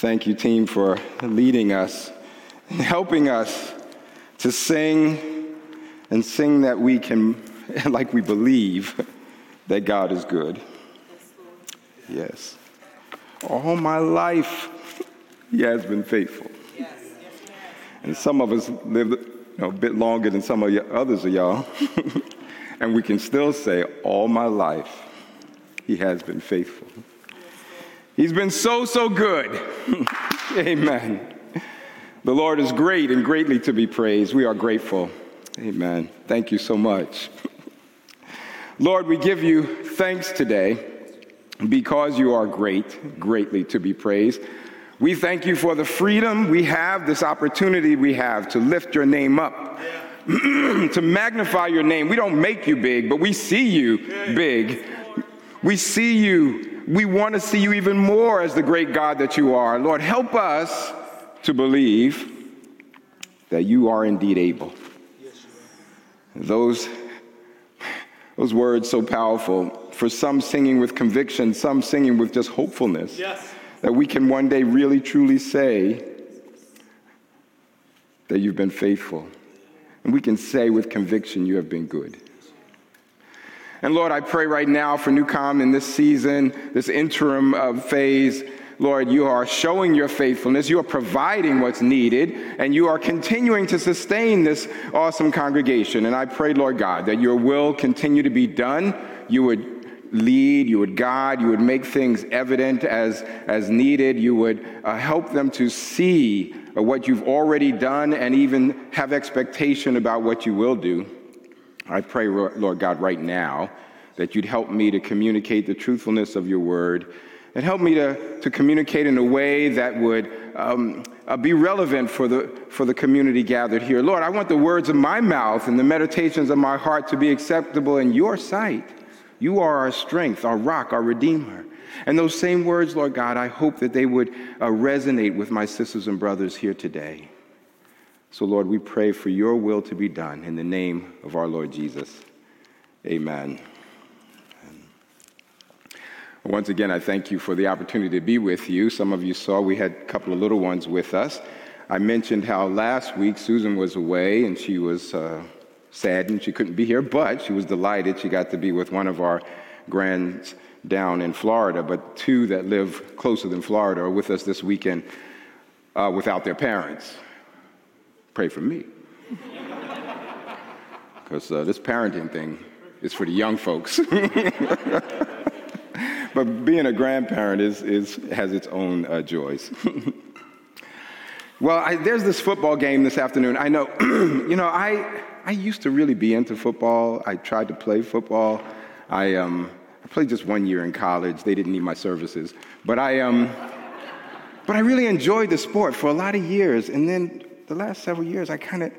Thank you, team, for leading us and helping us to sing and sing that we can, like we believe, that God is good. Yes. All my life, He has been faithful. And some of us live you know, a bit longer than some of the others of y'all. and we can still say, All my life, He has been faithful. He's been so, so good. Amen. The Lord is great and greatly to be praised. We are grateful. Amen. Thank you so much. Lord, we give you thanks today because you are great, greatly to be praised. We thank you for the freedom we have, this opportunity we have to lift your name up, to magnify your name. We don't make you big, but we see you big. We see you we want to see you even more as the great God that you are. Lord, help us to believe that you are indeed able. Those, those words so powerful. For some singing with conviction, some singing with just hopefulness. Yes. That we can one day really truly say that you've been faithful. And we can say with conviction, you have been good. And Lord, I pray right now for Newcom in this season, this interim uh, phase. Lord, you are showing your faithfulness. You are providing what's needed, and you are continuing to sustain this awesome congregation. And I pray, Lord God, that your will continue to be done. You would lead, you would guide, you would make things evident as, as needed. You would uh, help them to see what you've already done and even have expectation about what you will do. I pray, Lord God, right now that you'd help me to communicate the truthfulness of your word and help me to, to communicate in a way that would um, uh, be relevant for the, for the community gathered here. Lord, I want the words of my mouth and the meditations of my heart to be acceptable in your sight. You are our strength, our rock, our redeemer. And those same words, Lord God, I hope that they would uh, resonate with my sisters and brothers here today. So, Lord, we pray for your will to be done in the name of our Lord Jesus. Amen. Once again, I thank you for the opportunity to be with you. Some of you saw we had a couple of little ones with us. I mentioned how last week Susan was away and she was uh, saddened she couldn't be here, but she was delighted she got to be with one of our grands down in Florida. But two that live closer than Florida are with us this weekend uh, without their parents pray for me. Because uh, this parenting thing is for the young folks. but being a grandparent is, is, has its own uh, joys. well, I, there's this football game this afternoon. I know, you know, I, I used to really be into football. I tried to play football. I, um, I played just one year in college. They didn't need my services. But I, um, but I really enjoyed the sport for a lot of years. And then the last several years, I kind of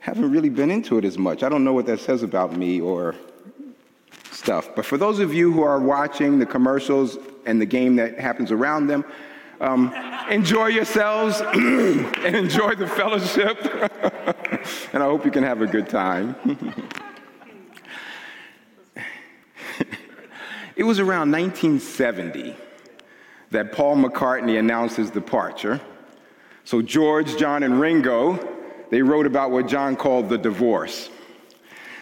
haven't really been into it as much. I don't know what that says about me or stuff. But for those of you who are watching the commercials and the game that happens around them, um, enjoy yourselves and enjoy the fellowship. and I hope you can have a good time. it was around 1970 that Paul McCartney announced his departure so George, John, and Ringo, they wrote about what John called the divorce.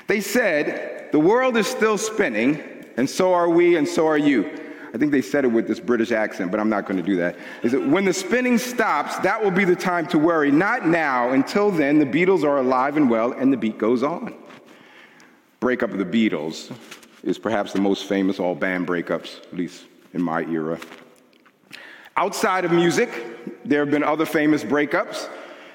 They said, the world is still spinning, and so are we, and so are you. I think they said it with this British accent, but I'm not going to do that. Is that when the spinning stops, that will be the time to worry. Not now. Until then, the Beatles are alive and well, and the beat goes on. Breakup of the Beatles is perhaps the most famous all band breakups, at least in my era. Outside of music, there have been other famous breakups.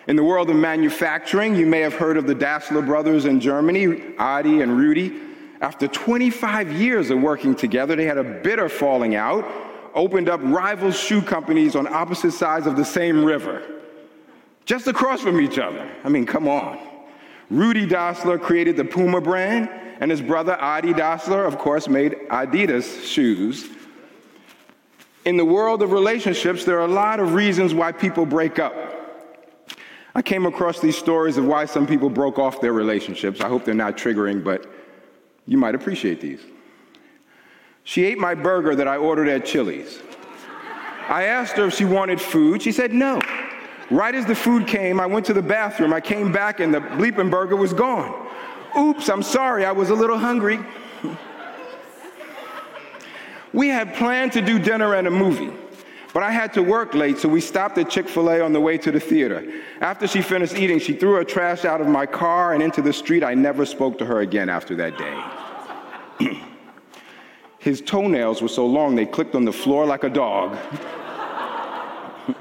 In the world of manufacturing, you may have heard of the Dassler brothers in Germany, Adi and Rudy. After 25 years of working together, they had a bitter falling out, opened up rival shoe companies on opposite sides of the same river, just across from each other. I mean, come on. Rudy Dassler created the Puma brand, and his brother Adi Dassler, of course, made Adidas shoes. In the world of relationships, there are a lot of reasons why people break up. I came across these stories of why some people broke off their relationships. I hope they're not triggering, but you might appreciate these. She ate my burger that I ordered at Chili's. I asked her if she wanted food. She said no. Right as the food came, I went to the bathroom. I came back and the bleeping burger was gone. Oops, I'm sorry, I was a little hungry. We had planned to do dinner and a movie. But I had to work late, so we stopped at Chick fil A on the way to the theater. After she finished eating, she threw her trash out of my car and into the street. I never spoke to her again after that day. His toenails were so long they clicked on the floor like a dog.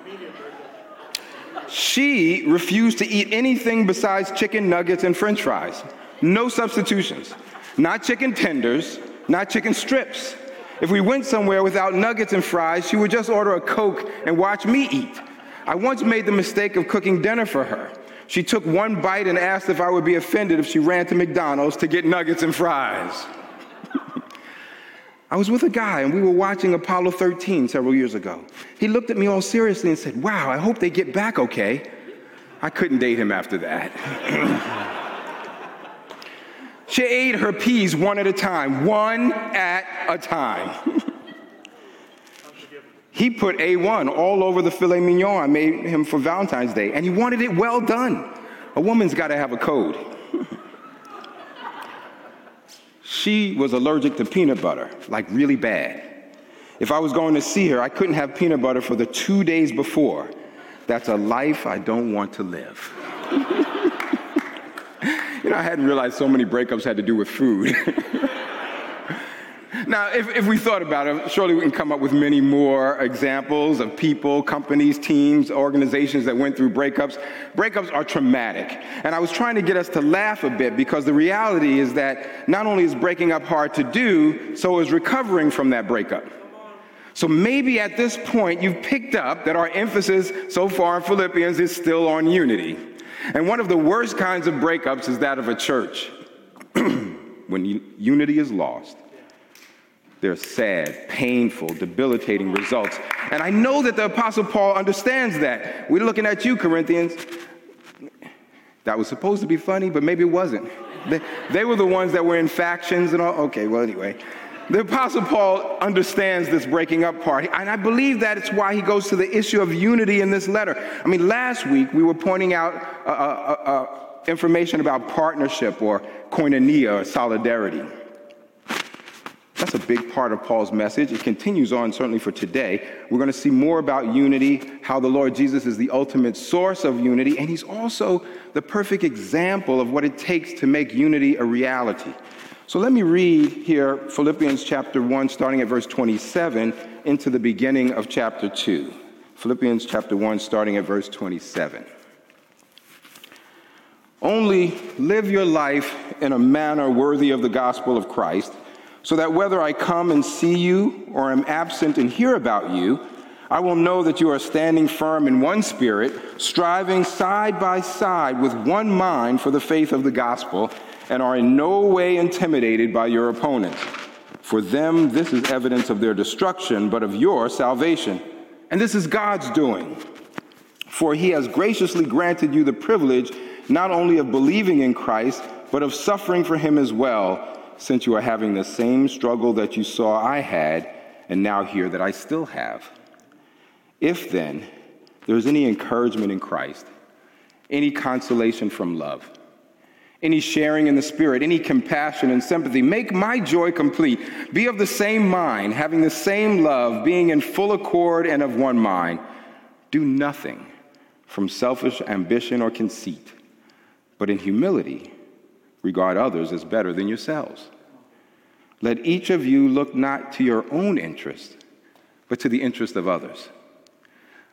she refused to eat anything besides chicken nuggets and french fries. No substitutions. Not chicken tenders, not chicken strips. If we went somewhere without nuggets and fries, she would just order a Coke and watch me eat. I once made the mistake of cooking dinner for her. She took one bite and asked if I would be offended if she ran to McDonald's to get nuggets and fries. I was with a guy and we were watching Apollo 13 several years ago. He looked at me all seriously and said, Wow, I hope they get back okay. I couldn't date him after that. She ate her peas one at a time, one at a time. he put A1 all over the filet mignon I made him for Valentine's Day, and he wanted it well done. A woman's got to have a code. she was allergic to peanut butter, like really bad. If I was going to see her, I couldn't have peanut butter for the two days before. That's a life I don't want to live. You know, I hadn't realized so many breakups had to do with food. now, if, if we thought about it, surely we can come up with many more examples of people, companies, teams, organizations that went through breakups. Breakups are traumatic. And I was trying to get us to laugh a bit because the reality is that not only is breaking up hard to do, so is recovering from that breakup. So maybe at this point you've picked up that our emphasis so far in Philippians is still on unity. And one of the worst kinds of breakups is that of a church. when unity is lost, there's sad, painful, debilitating results. And I know that the Apostle Paul understands that. We're looking at you, Corinthians. That was supposed to be funny, but maybe it wasn't. They, they were the ones that were in factions and all. Okay, well, anyway. The Apostle Paul understands this breaking up part, and I believe that it's why he goes to the issue of unity in this letter. I mean, last week we were pointing out uh, uh, uh, information about partnership or koinonia or solidarity. That's a big part of Paul's message. It continues on, certainly for today. We're going to see more about unity, how the Lord Jesus is the ultimate source of unity, and he's also the perfect example of what it takes to make unity a reality. So let me read here Philippians chapter 1, starting at verse 27, into the beginning of chapter 2. Philippians chapter 1, starting at verse 27. Only live your life in a manner worthy of the gospel of Christ, so that whether I come and see you or am absent and hear about you, I will know that you are standing firm in one spirit, striving side by side with one mind for the faith of the gospel and are in no way intimidated by your opponents. For them, this is evidence of their destruction, but of your salvation. And this is God's doing. For he has graciously granted you the privilege not only of believing in Christ, but of suffering for him as well, since you are having the same struggle that you saw I had, and now hear that I still have. If then there is any encouragement in Christ, any consolation from love, any sharing in the Spirit, any compassion and sympathy. Make my joy complete. Be of the same mind, having the same love, being in full accord and of one mind. Do nothing from selfish ambition or conceit, but in humility regard others as better than yourselves. Let each of you look not to your own interest, but to the interest of others.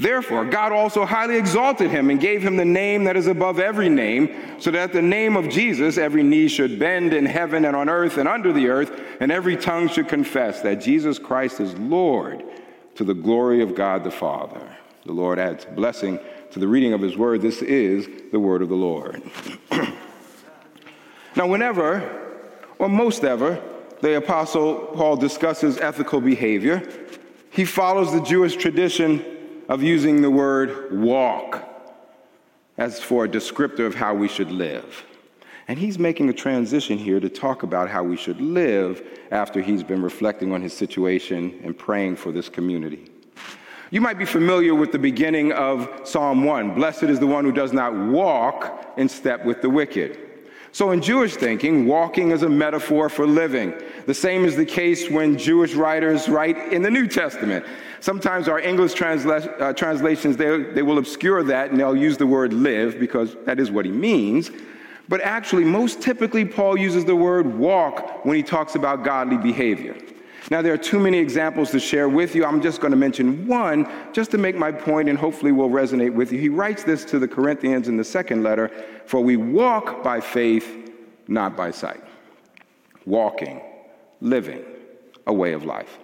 Therefore, God also highly exalted him and gave him the name that is above every name, so that the name of Jesus every knee should bend in heaven and on earth and under the earth, and every tongue should confess that Jesus Christ is Lord to the glory of God the Father. The Lord adds blessing to the reading of his word. This is the word of the Lord. Now, whenever, or most ever, the Apostle Paul discusses ethical behavior, he follows the Jewish tradition of using the word walk as for a descriptor of how we should live. And he's making a transition here to talk about how we should live after he's been reflecting on his situation and praying for this community. You might be familiar with the beginning of Psalm 1 Blessed is the one who does not walk in step with the wicked. So, in Jewish thinking, walking is a metaphor for living. The same is the case when Jewish writers write in the New Testament. Sometimes our English transla- uh, translations, they, they will obscure that and they'll use the word live because that is what he means. But actually, most typically, Paul uses the word walk when he talks about godly behavior. Now, there are too many examples to share with you. I'm just going to mention one just to make my point and hopefully will resonate with you. He writes this to the Corinthians in the second letter For we walk by faith, not by sight. Walking, living, a way of life.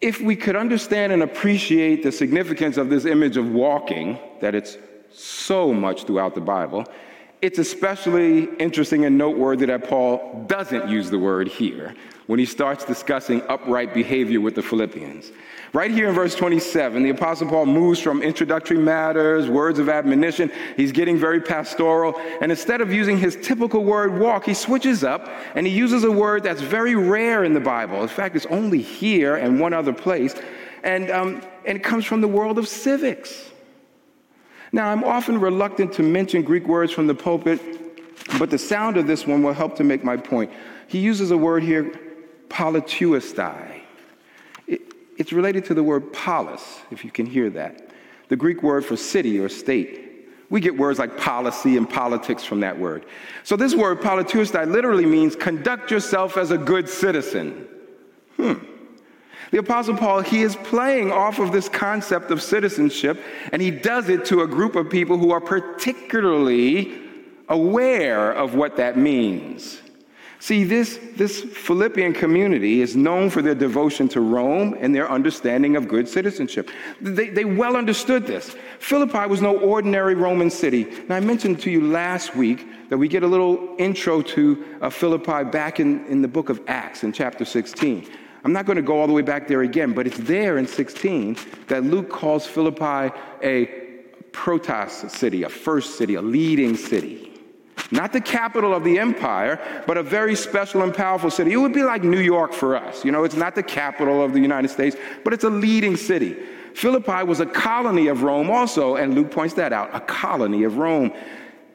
If we could understand and appreciate the significance of this image of walking, that it's so much throughout the Bible, it's especially interesting and noteworthy that Paul doesn't use the word here when he starts discussing upright behavior with the Philippians. Right here in verse 27, the Apostle Paul moves from introductory matters, words of admonition. He's getting very pastoral. And instead of using his typical word walk, he switches up and he uses a word that's very rare in the Bible. In fact, it's only here and one other place. And, um, and it comes from the world of civics. Now, I'm often reluctant to mention Greek words from the pulpit, but the sound of this one will help to make my point. He uses a word here, politeuestai. It, it's related to the word polis, if you can hear that, the Greek word for city or state. We get words like policy and politics from that word. So this word, politeuestai, literally means conduct yourself as a good citizen. Hmm. The Apostle Paul, he is playing off of this concept of citizenship, and he does it to a group of people who are particularly aware of what that means. See, this, this Philippian community is known for their devotion to Rome and their understanding of good citizenship. They, they well understood this. Philippi was no ordinary Roman city. And I mentioned to you last week that we get a little intro to uh, Philippi back in, in the book of Acts in chapter 16. I'm not going to go all the way back there again, but it's there in 16 that Luke calls Philippi a protos city, a first city, a leading city. Not the capital of the empire, but a very special and powerful city. It would be like New York for us. You know, it's not the capital of the United States, but it's a leading city. Philippi was a colony of Rome also, and Luke points that out a colony of Rome.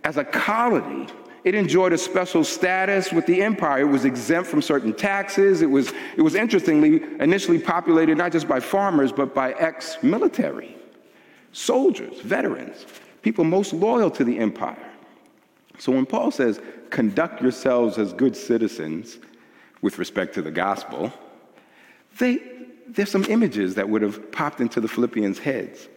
As a colony, it enjoyed a special status with the empire. It was exempt from certain taxes. It was, it was interestingly initially populated not just by farmers, but by ex military, soldiers, veterans, people most loyal to the empire. So when Paul says, conduct yourselves as good citizens with respect to the gospel, they, there's some images that would have popped into the Philippians' heads.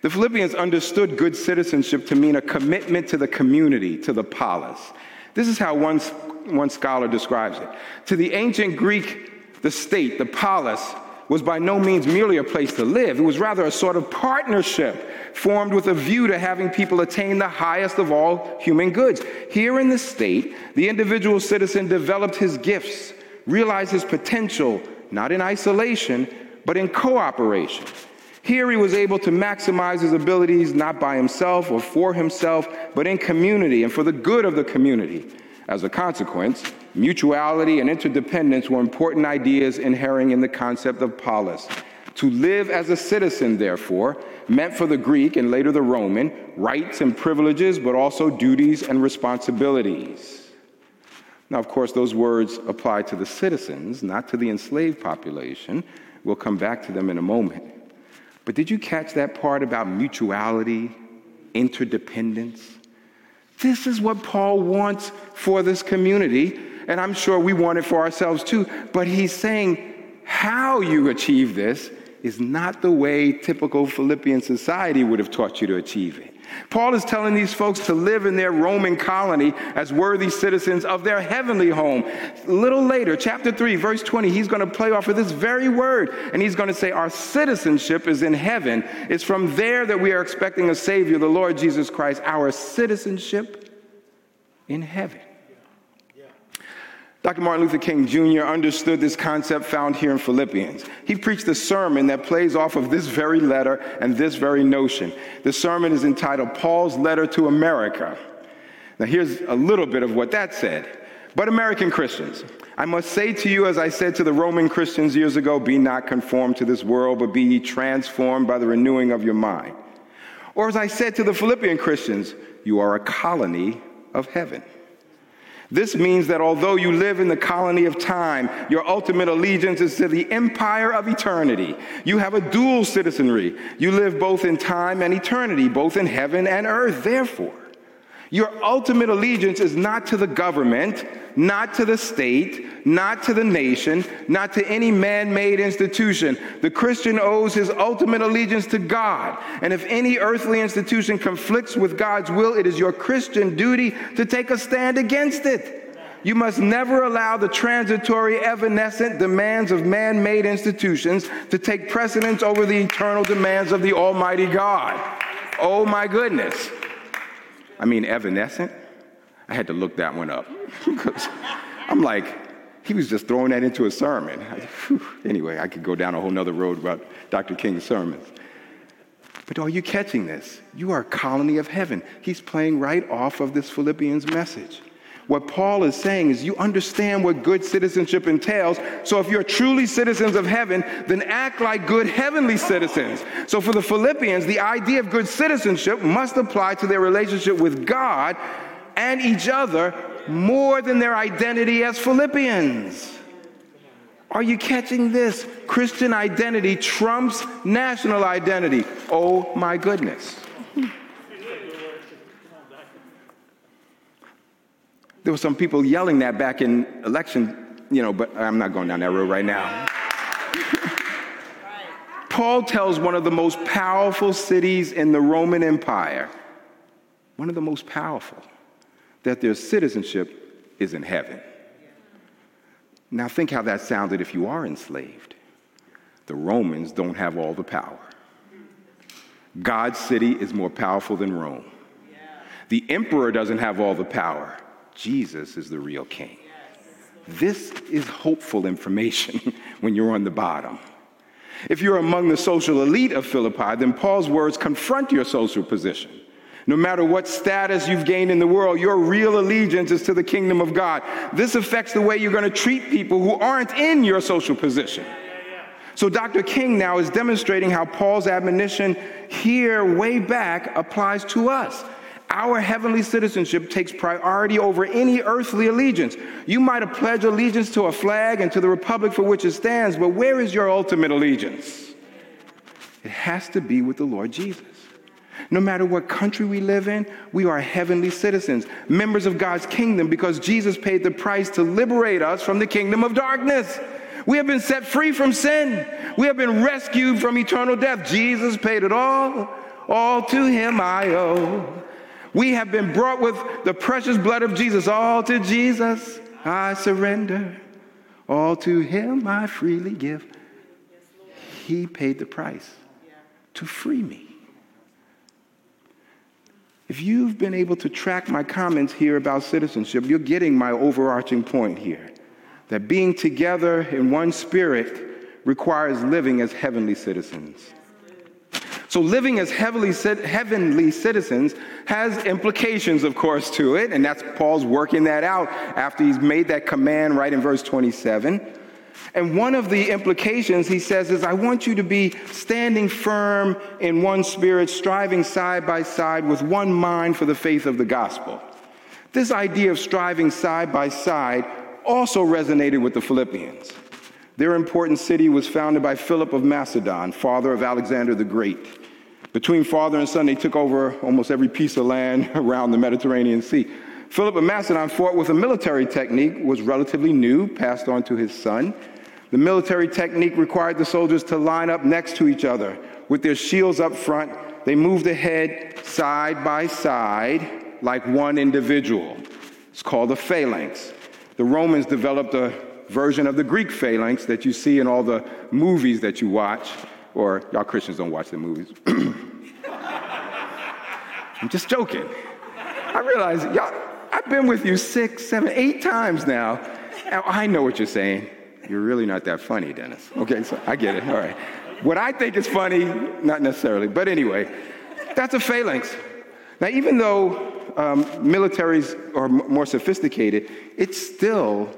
The Philippians understood good citizenship to mean a commitment to the community, to the polis. This is how one, one scholar describes it. To the ancient Greek, the state, the polis, was by no means merely a place to live. It was rather a sort of partnership formed with a view to having people attain the highest of all human goods. Here in the state, the individual citizen developed his gifts, realized his potential, not in isolation, but in cooperation. Here he was able to maximize his abilities not by himself or for himself, but in community and for the good of the community. As a consequence, mutuality and interdependence were important ideas inherent in the concept of polis. To live as a citizen, therefore, meant for the Greek and later the Roman rights and privileges, but also duties and responsibilities. Now, of course, those words apply to the citizens, not to the enslaved population. We'll come back to them in a moment. But did you catch that part about mutuality, interdependence? This is what Paul wants for this community, and I'm sure we want it for ourselves too. But he's saying how you achieve this is not the way typical Philippian society would have taught you to achieve it. Paul is telling these folks to live in their Roman colony as worthy citizens of their heavenly home. A little later, chapter 3, verse 20, he's going to play off of this very word, and he's going to say, Our citizenship is in heaven. It's from there that we are expecting a Savior, the Lord Jesus Christ. Our citizenship in heaven. Dr. Martin Luther King Jr. understood this concept found here in Philippians. He preached a sermon that plays off of this very letter and this very notion. The sermon is entitled Paul's Letter to America. Now, here's a little bit of what that said. But, American Christians, I must say to you, as I said to the Roman Christians years ago, be not conformed to this world, but be ye transformed by the renewing of your mind. Or, as I said to the Philippian Christians, you are a colony of heaven. This means that although you live in the colony of time, your ultimate allegiance is to the empire of eternity. You have a dual citizenry. You live both in time and eternity, both in heaven and earth. Therefore, your ultimate allegiance is not to the government, not to the state, not to the nation, not to any man made institution. The Christian owes his ultimate allegiance to God. And if any earthly institution conflicts with God's will, it is your Christian duty to take a stand against it. You must never allow the transitory, evanescent demands of man made institutions to take precedence over the eternal demands of the Almighty God. Oh my goodness. I mean, evanescent. I had to look that one up I'm like, he was just throwing that into a sermon. anyway, I could go down a whole nother road about Dr. King's sermons. But are you catching this? You are a colony of heaven. He's playing right off of this Philippians message. What Paul is saying is you understand what good citizenship entails. So if you're truly citizens of heaven, then act like good heavenly citizens. So for the Philippians, the idea of good citizenship must apply to their relationship with God and each other more than their identity as Philippians. Are you catching this? Christian identity trumps national identity. Oh my goodness. There were some people yelling that back in election, you know, but I'm not going down that road right now. Paul tells one of the most powerful cities in the Roman Empire, one of the most powerful, that their citizenship is in heaven. Now, think how that sounded if you are enslaved. The Romans don't have all the power. God's city is more powerful than Rome. The emperor doesn't have all the power. Jesus is the real king. This is hopeful information when you're on the bottom. If you're among the social elite of Philippi, then Paul's words confront your social position. No matter what status you've gained in the world, your real allegiance is to the kingdom of God. This affects the way you're going to treat people who aren't in your social position. So, Dr. King now is demonstrating how Paul's admonition here, way back, applies to us. Our heavenly citizenship takes priority over any earthly allegiance. You might have pledged allegiance to a flag and to the republic for which it stands, but where is your ultimate allegiance? It has to be with the Lord Jesus. No matter what country we live in, we are heavenly citizens, members of God's kingdom, because Jesus paid the price to liberate us from the kingdom of darkness. We have been set free from sin. We have been rescued from eternal death. Jesus paid it all. All to him I owe. We have been brought with the precious blood of Jesus. All to Jesus I surrender. All to him I freely give. He paid the price to free me. If you've been able to track my comments here about citizenship, you're getting my overarching point here that being together in one spirit requires living as heavenly citizens. So, living as heavenly, citizens has implications, of course, to it, and that's Paul's working that out after he's made that command right in verse 27. And one of the implications he says is, I want you to be standing firm in one spirit, striving side by side with one mind for the faith of the gospel. This idea of striving side by side also resonated with the Philippians. Their important city was founded by Philip of Macedon, father of Alexander the Great. Between father and son, they took over almost every piece of land around the Mediterranean Sea. Philip of Macedon fought with a military technique was relatively new, passed on to his son. The military technique required the soldiers to line up next to each other with their shields up front. They moved ahead side by side like one individual. It's called a phalanx. The Romans developed a version of the Greek phalanx that you see in all the movies that you watch or y'all Christians don't watch the movies. I'm just joking. I realize y'all, I've been with you six, seven, eight times now. I know what you're saying. You're really not that funny, Dennis. Okay, so I get it. All right. What I think is funny, not necessarily. But anyway, that's a phalanx. Now, even though um, militaries are more sophisticated, it's still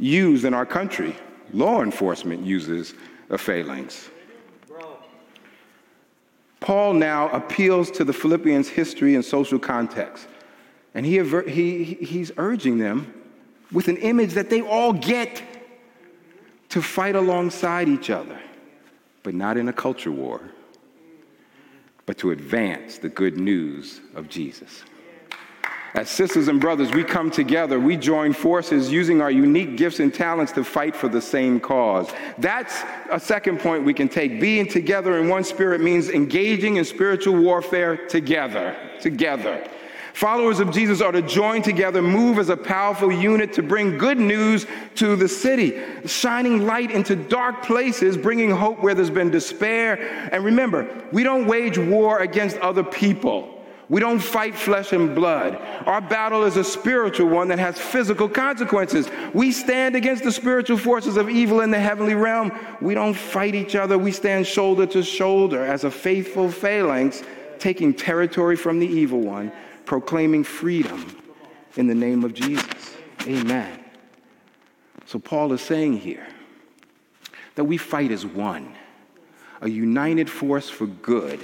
used in our country. Law enforcement uses a phalanx. Paul now appeals to the Philippians' history and social context. And he, he, he's urging them with an image that they all get to fight alongside each other, but not in a culture war, but to advance the good news of Jesus. As sisters and brothers, we come together, we join forces using our unique gifts and talents to fight for the same cause. That's a second point we can take. Being together in one spirit means engaging in spiritual warfare together. Together. Followers of Jesus are to join together, move as a powerful unit to bring good news to the city, shining light into dark places, bringing hope where there's been despair. And remember, we don't wage war against other people. We don't fight flesh and blood. Our battle is a spiritual one that has physical consequences. We stand against the spiritual forces of evil in the heavenly realm. We don't fight each other. We stand shoulder to shoulder as a faithful phalanx, taking territory from the evil one, proclaiming freedom in the name of Jesus. Amen. So, Paul is saying here that we fight as one, a united force for good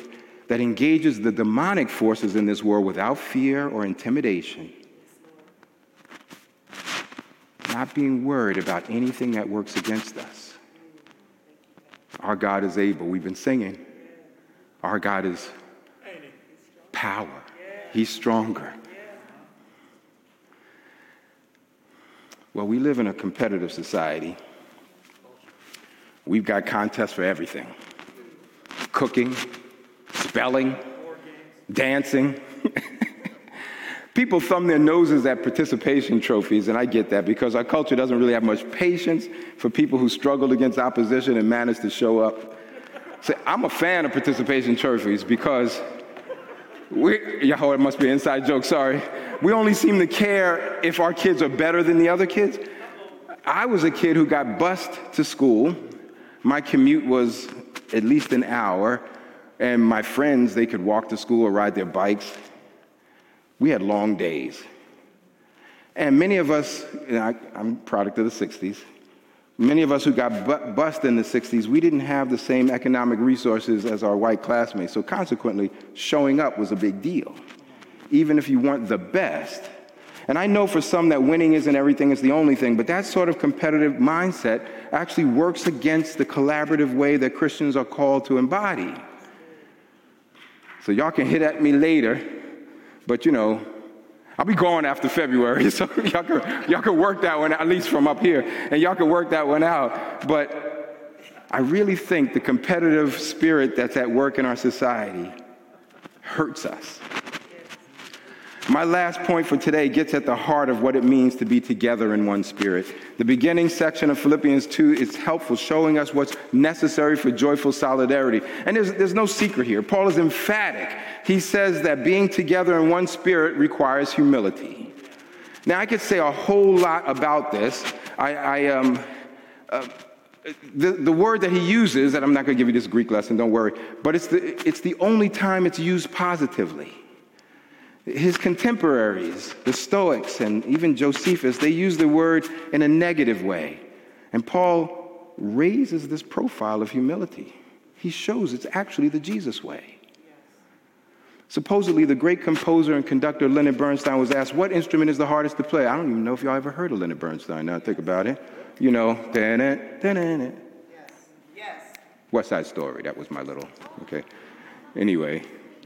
that engages the demonic forces in this world without fear or intimidation, not being worried about anything that works against us. Our God is able. We've been singing. Our God is power. He's stronger. Well, we live in a competitive society. We've got contests for everything cooking, spelling, dancing. People thumb their noses at participation trophies, and I get that because our culture doesn't really have much patience for people who struggled against opposition and managed to show up. So I'm a fan of participation trophies because we, y'all, it must be an inside joke, sorry. We only seem to care if our kids are better than the other kids. I was a kid who got bused to school. My commute was at least an hour. And my friends, they could walk to school or ride their bikes. We had long days. And many of us, I, am product of the 60s, many of us who got bu- bused in the 60s, we didn't have the same economic resources as our white classmates. So consequently, showing up was a big deal, even if you weren't the best. And I know for some that winning isn't everything, it's the only thing, but that sort of competitive mindset actually works against the collaborative way that Christians are called to embody. So y'all can hit at me later, but you know, I'll be gone after February, so y'all can, y'all can work that one, out, at least from up here, and y'all can work that one out. But I really think the competitive spirit that's at work in our society hurts us. My last point for today gets at the heart of what it means to be together in one spirit. The beginning section of Philippians 2 is helpful, showing us what's necessary for joyful solidarity. And there's, there's no secret here. Paul is emphatic. He says that being together in one spirit requires humility. Now, I could say a whole lot about this. I, I um, uh, the, the word that he uses, and I'm not going to give you this Greek lesson, don't worry, but it's the, it's the only time it's used positively. His contemporaries, the Stoics and even Josephus, they use the word in a negative way. And Paul raises this profile of humility. He shows it's actually the Jesus way. Supposedly, the great composer and conductor Leonard Bernstein was asked, What instrument is the hardest to play? I don't even know if y'all ever heard of Leonard Bernstein. Now think about it. You know, da-na, da-na, Yes. Yes. West Side Story. That was my little, okay. Anyway,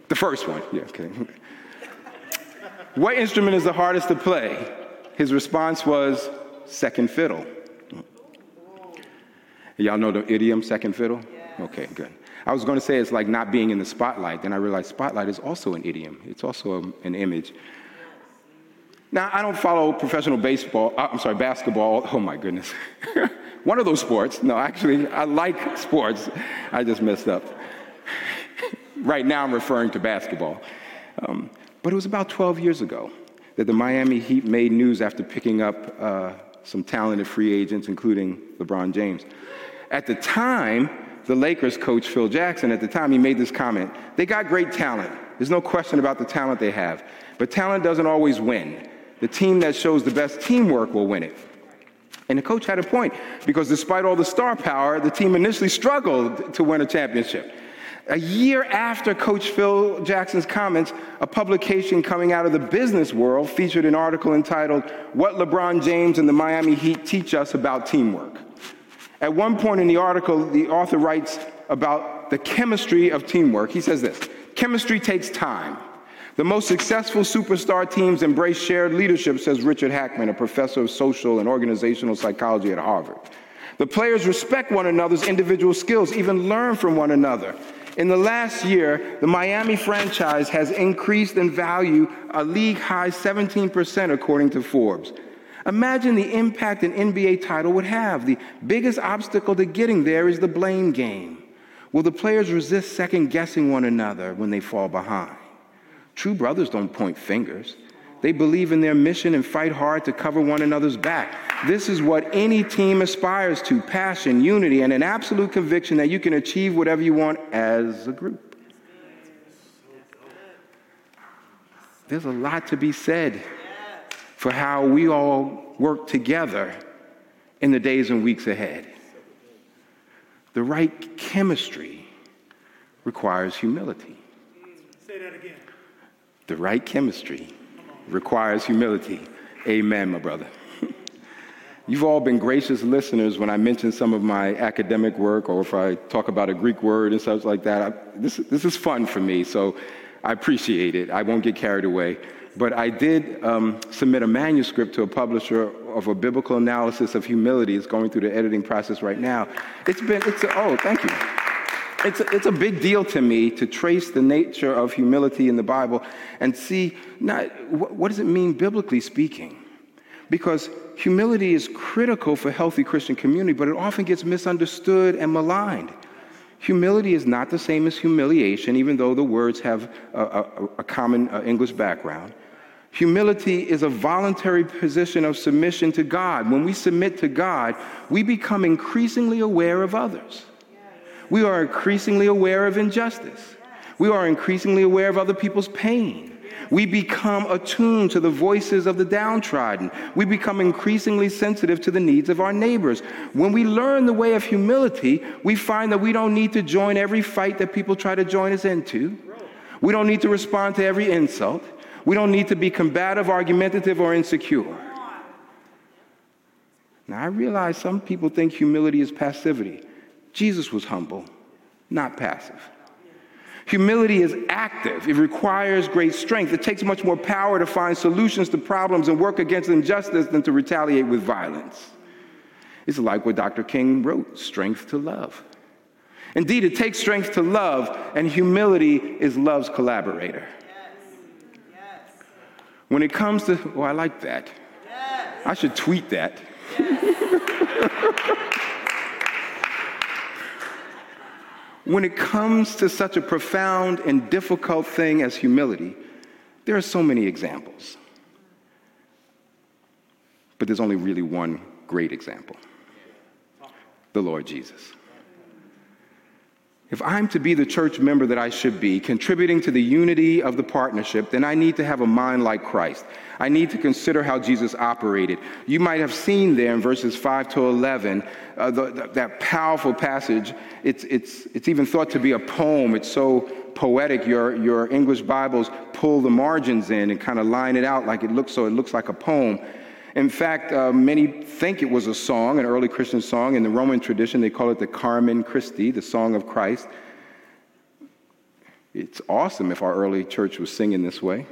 the first one. Yeah, okay. What instrument is the hardest to play? His response was second fiddle. Y'all know the idiom second fiddle? Okay, good. I was going to say it's like not being in the spotlight. Then I realized spotlight is also an idiom, it's also a, an image. Now, I don't follow professional baseball, uh, I'm sorry, basketball. Oh my goodness. One of those sports. No, actually, I like sports. I just messed up. right now, I'm referring to basketball. Um, but it was about 12 years ago that the Miami Heat made news after picking up uh, some talented free agents, including LeBron James. At the time, the Lakers coach, Phil Jackson, at the time, he made this comment They got great talent. There's no question about the talent they have. But talent doesn't always win. The team that shows the best teamwork will win it. And the coach had a point because despite all the star power, the team initially struggled to win a championship. A year after Coach Phil Jackson's comments, a publication coming out of the business world featured an article entitled, What LeBron James and the Miami Heat Teach Us About Teamwork. At one point in the article, the author writes about the chemistry of teamwork. He says this Chemistry takes time. The most successful superstar teams embrace shared leadership, says Richard Hackman, a professor of social and organizational psychology at Harvard. The players respect one another's individual skills, even learn from one another. In the last year, the Miami franchise has increased in value a league high 17%, according to Forbes. Imagine the impact an NBA title would have. The biggest obstacle to getting there is the blame game. Will the players resist second guessing one another when they fall behind? True brothers don't point fingers. They believe in their mission and fight hard to cover one another's back. This is what any team aspires to passion, unity, and an absolute conviction that you can achieve whatever you want as a group. There's a lot to be said for how we all work together in the days and weeks ahead. The right chemistry requires humility. Say that again. The right chemistry requires humility. Amen, my brother. You've all been gracious listeners when I mention some of my academic work or if I talk about a Greek word and such like that. I, this, this is fun for me, so I appreciate it. I won't get carried away. But I did um, submit a manuscript to a publisher of a biblical analysis of humility. It's going through the editing process right now. It's been, it's, a, oh, thank you. It's a, it's a big deal to me to trace the nature of humility in the Bible and see not, what, does it mean biblically speaking? Because humility is critical for healthy Christian community, but it often gets misunderstood and maligned. Humility is not the same as humiliation, even though the words have a, a, a common uh, English background. Humility is a voluntary position of submission to God. When we submit to God, we become increasingly aware of others. We are increasingly aware of injustice. We are increasingly aware of other people's pain. We become attuned to the voices of the downtrodden. We become increasingly sensitive to the needs of our neighbors. When we learn the way of humility, we find that we don't need to join every fight that people try to join us into. We don't need to respond to every insult. We don't need to be combative, argumentative, or insecure. Now, I realize some people think humility is passivity. Jesus was humble, not passive. Humility is active. It requires great strength. It takes much more power to find solutions to problems and work against injustice than to retaliate with violence. It's like what Dr. King wrote strength to love. Indeed, it takes strength to love, and humility is love's collaborator. When it comes to, oh, I like that. I should tweet that. when it comes to such a profound and difficult thing as humility, there are so many examples. But there's only really one great example the Lord Jesus. If I'm to be the church member that I should be, contributing to the unity of the partnership, then I need to have a mind like Christ. I need to consider how Jesus operated. You might have seen there in verses 5 to 11 uh, the, the, that powerful passage. It's, it's, it's even thought to be a poem. It's so poetic. Your, your English Bibles pull the margins in and kind of line it out like it looks so it looks like a poem. In fact, uh, many think it was a song, an early Christian song. In the Roman tradition, they call it the Carmen Christi, the Song of Christ. It's awesome if our early church was singing this way.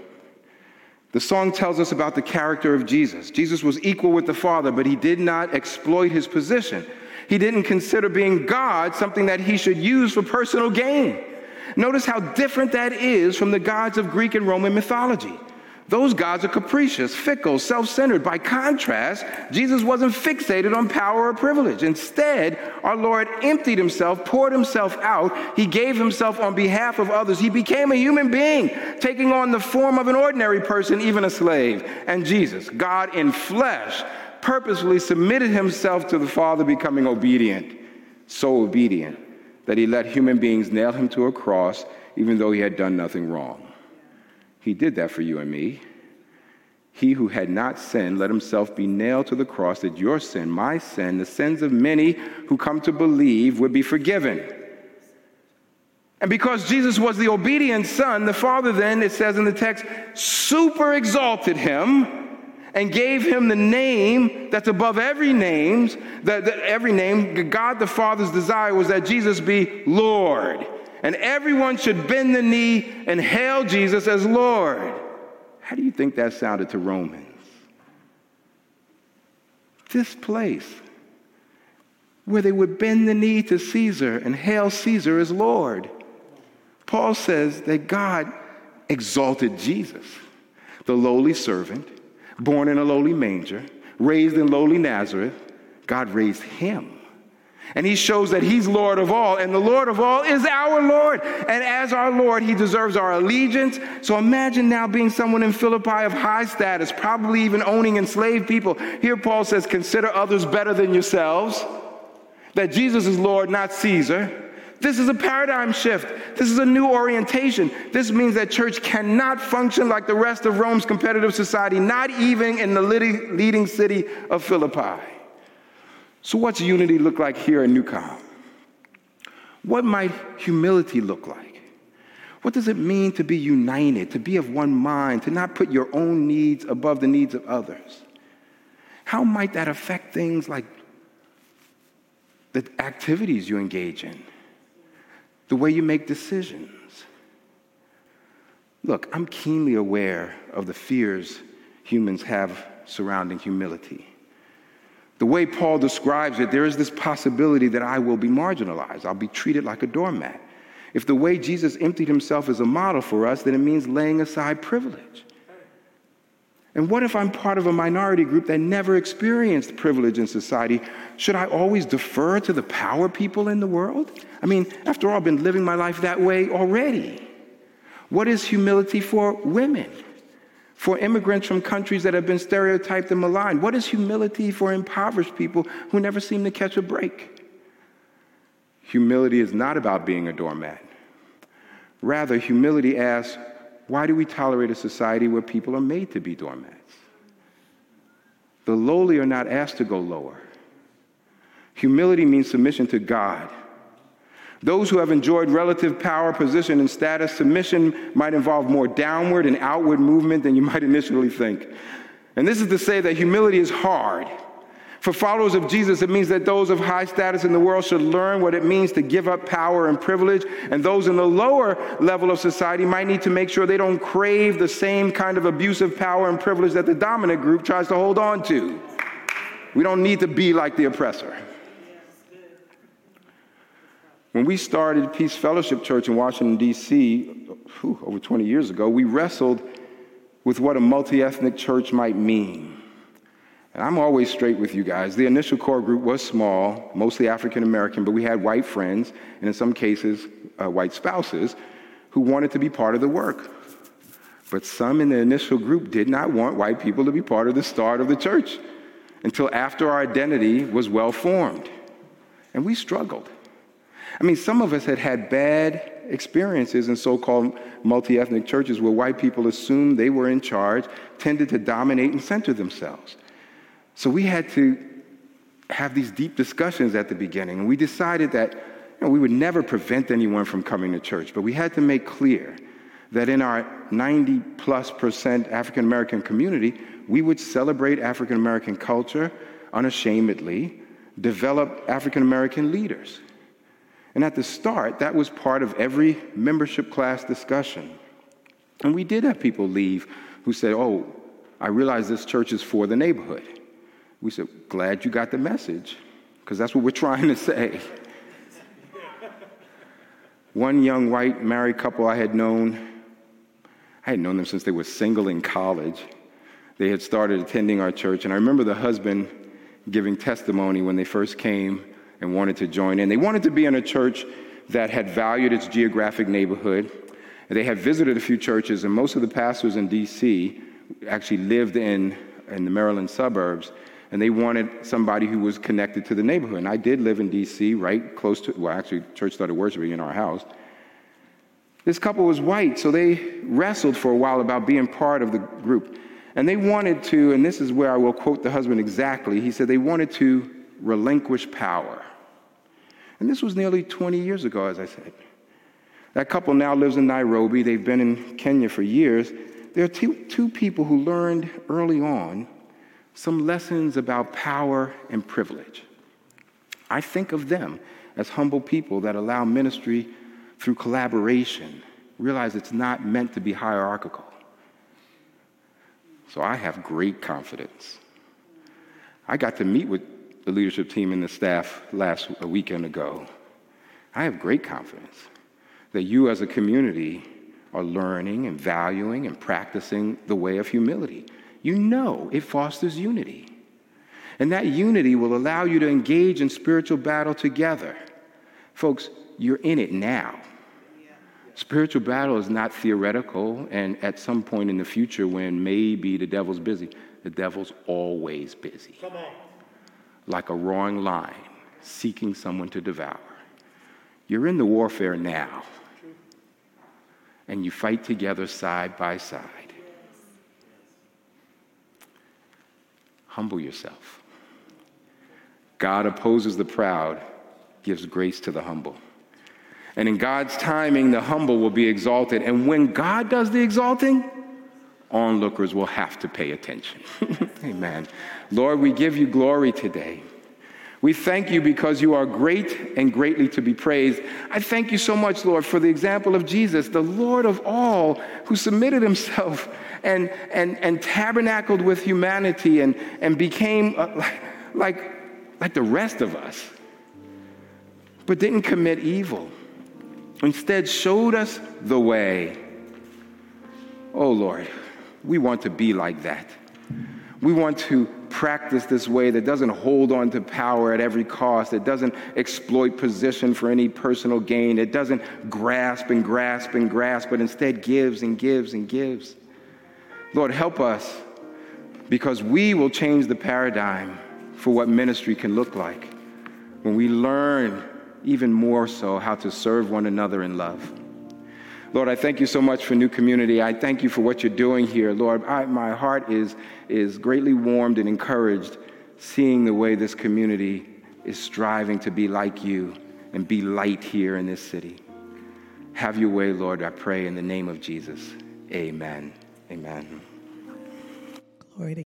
The song tells us about the character of Jesus. Jesus was equal with the Father, but he did not exploit his position. He didn't consider being God something that he should use for personal gain. Notice how different that is from the gods of Greek and Roman mythology. Those gods are capricious, fickle, self centered. By contrast, Jesus wasn't fixated on power or privilege. Instead, our Lord emptied himself, poured himself out. He gave himself on behalf of others. He became a human being, taking on the form of an ordinary person, even a slave. And Jesus, God in flesh, purposefully submitted himself to the Father, becoming obedient, so obedient that he let human beings nail him to a cross, even though he had done nothing wrong. He did that for you and me. He who had not sinned let himself be nailed to the cross that your sin, my sin, the sins of many who come to believe would be forgiven. And because Jesus was the obedient son, the Father then, it says in the text, super exalted him and gave him the name that's above every name, that, that every name. God the Father's desire was that Jesus be Lord and everyone should bend the knee and hail Jesus as Lord. How do you think that sounded to Romans? This place where they would bend the knee to Caesar and hail Caesar as Lord. Paul says that God exalted Jesus, the lowly servant, born in a lowly manger, raised in lowly Nazareth. God raised him and he shows that he's Lord of all, and the Lord of all is our Lord. And as our Lord, he deserves our allegiance. So imagine now being someone in Philippi of high status, probably even owning enslaved people. Here, Paul says, Consider others better than yourselves, that Jesus is Lord, not Caesar. This is a paradigm shift. This is a new orientation. This means that church cannot function like the rest of Rome's competitive society, not even in the leading city of Philippi. So, what's unity look like here in Newcom? What might humility look like? What does it mean to be united, to be of one mind, to not put your own needs above the needs of others? How might that affect things like the activities you engage in, the way you make decisions? Look, I'm keenly aware of the fears humans have surrounding humility. The way Paul describes it, there is this possibility that I will be marginalized. I'll be treated like a doormat. If the way Jesus emptied himself is a model for us, then it means laying aside privilege. And what if I'm part of a minority group that never experienced privilege in society? Should I always defer to the power people in the world? I mean, after all, I've been living my life that way already. What is humility for women? For immigrants from countries that have been stereotyped and maligned? What is humility for impoverished people who never seem to catch a break? Humility is not about being a doormat. Rather, humility asks, why do we tolerate a society where people are made to be doormats? The lowly are not asked to go lower. Humility means submission to God those who have enjoyed relative power, position, and status, submission might involve more downward and outward movement than you might initially think. And this is to say that humility is hard. For followers of Jesus, it means that those of high status in the world should learn what it means to give up power and privilege, and those in the lower level of society might need to make sure they don't crave the same kind of abusive power and privilege that the dominant group tries to hold on to. We don't need to be like the oppressor. When we started Peace Fellowship Church in Washington, D.C., over 20 years ago, we wrestled with what a multi ethnic church might mean. And I'm always straight with you guys. The initial core group was small, mostly African American, but we had white friends, and in some cases, uh, white spouses, who wanted to be part of the work. But some in the initial group did not want white people to be part of the start of the church until after our identity was well formed. And we struggled. I mean, some of us had had bad experiences in so called multi ethnic churches where white people assumed they were in charge, tended to dominate and center themselves. So we had to have these deep discussions at the beginning. And we decided that you know, we would never prevent anyone from coming to church, but we had to make clear that in our 90 plus percent African American community, we would celebrate African American culture unashamedly, develop African American leaders. And at the start, that was part of every membership class discussion. And we did have people leave who said, Oh, I realize this church is for the neighborhood. We said, Glad you got the message, because that's what we're trying to say. One young white married couple I had known, I had known them since they were single in college. They had started attending our church, and I remember the husband giving testimony when they first came and wanted to join in. They wanted to be in a church that had valued its geographic neighborhood. They had visited a few churches, and most of the pastors in D.C. actually lived in, in the Maryland suburbs, and they wanted somebody who was connected to the neighborhood. And I did live in D.C., right close to, well, actually, church started worshiping in our house. This couple was white, so they wrestled for a while about being part of the group. And they wanted to, and this is where I will quote the husband exactly, he said they wanted to relinquish power. And this was nearly 20 years ago, as I said. That couple now lives in Nairobi. They've been in Kenya for years. There are two, two people who learned early on some lessons about power and privilege. I think of them as humble people that allow ministry through collaboration, realize it's not meant to be hierarchical. So I have great confidence. I got to meet with the leadership team and the staff last a weekend ago. I have great confidence that you as a community are learning and valuing and practicing the way of humility. You know it fosters unity. And that unity will allow you to engage in spiritual battle together. Folks, you're in it now. Spiritual battle is not theoretical, and at some point in the future, when maybe the devil's busy, the devil's always busy. Come on. Like a roaring lion seeking someone to devour. You're in the warfare now, and you fight together side by side. Humble yourself. God opposes the proud, gives grace to the humble. And in God's timing, the humble will be exalted. And when God does the exalting, onlookers will have to pay attention. Amen. Lord, we give you glory today. We thank you because you are great and greatly to be praised. I thank you so much, Lord, for the example of Jesus, the Lord of all, who submitted himself and, and, and tabernacled with humanity and, and became uh, like, like the rest of us, but didn't commit evil. Instead, showed us the way. Oh Lord, we want to be like that. We want to practice this way that doesn't hold on to power at every cost. that doesn't exploit position for any personal gain. that doesn't grasp and grasp and grasp, but instead gives and gives and gives. Lord, help us because we will change the paradigm for what ministry can look like when we learn even more so how to serve one another in love. Lord, I thank you so much for New Community. I thank you for what you're doing here. Lord, I, my heart is, is greatly warmed and encouraged seeing the way this community is striving to be like you and be light here in this city. Have your way, Lord, I pray in the name of Jesus. Amen. Amen. Glory to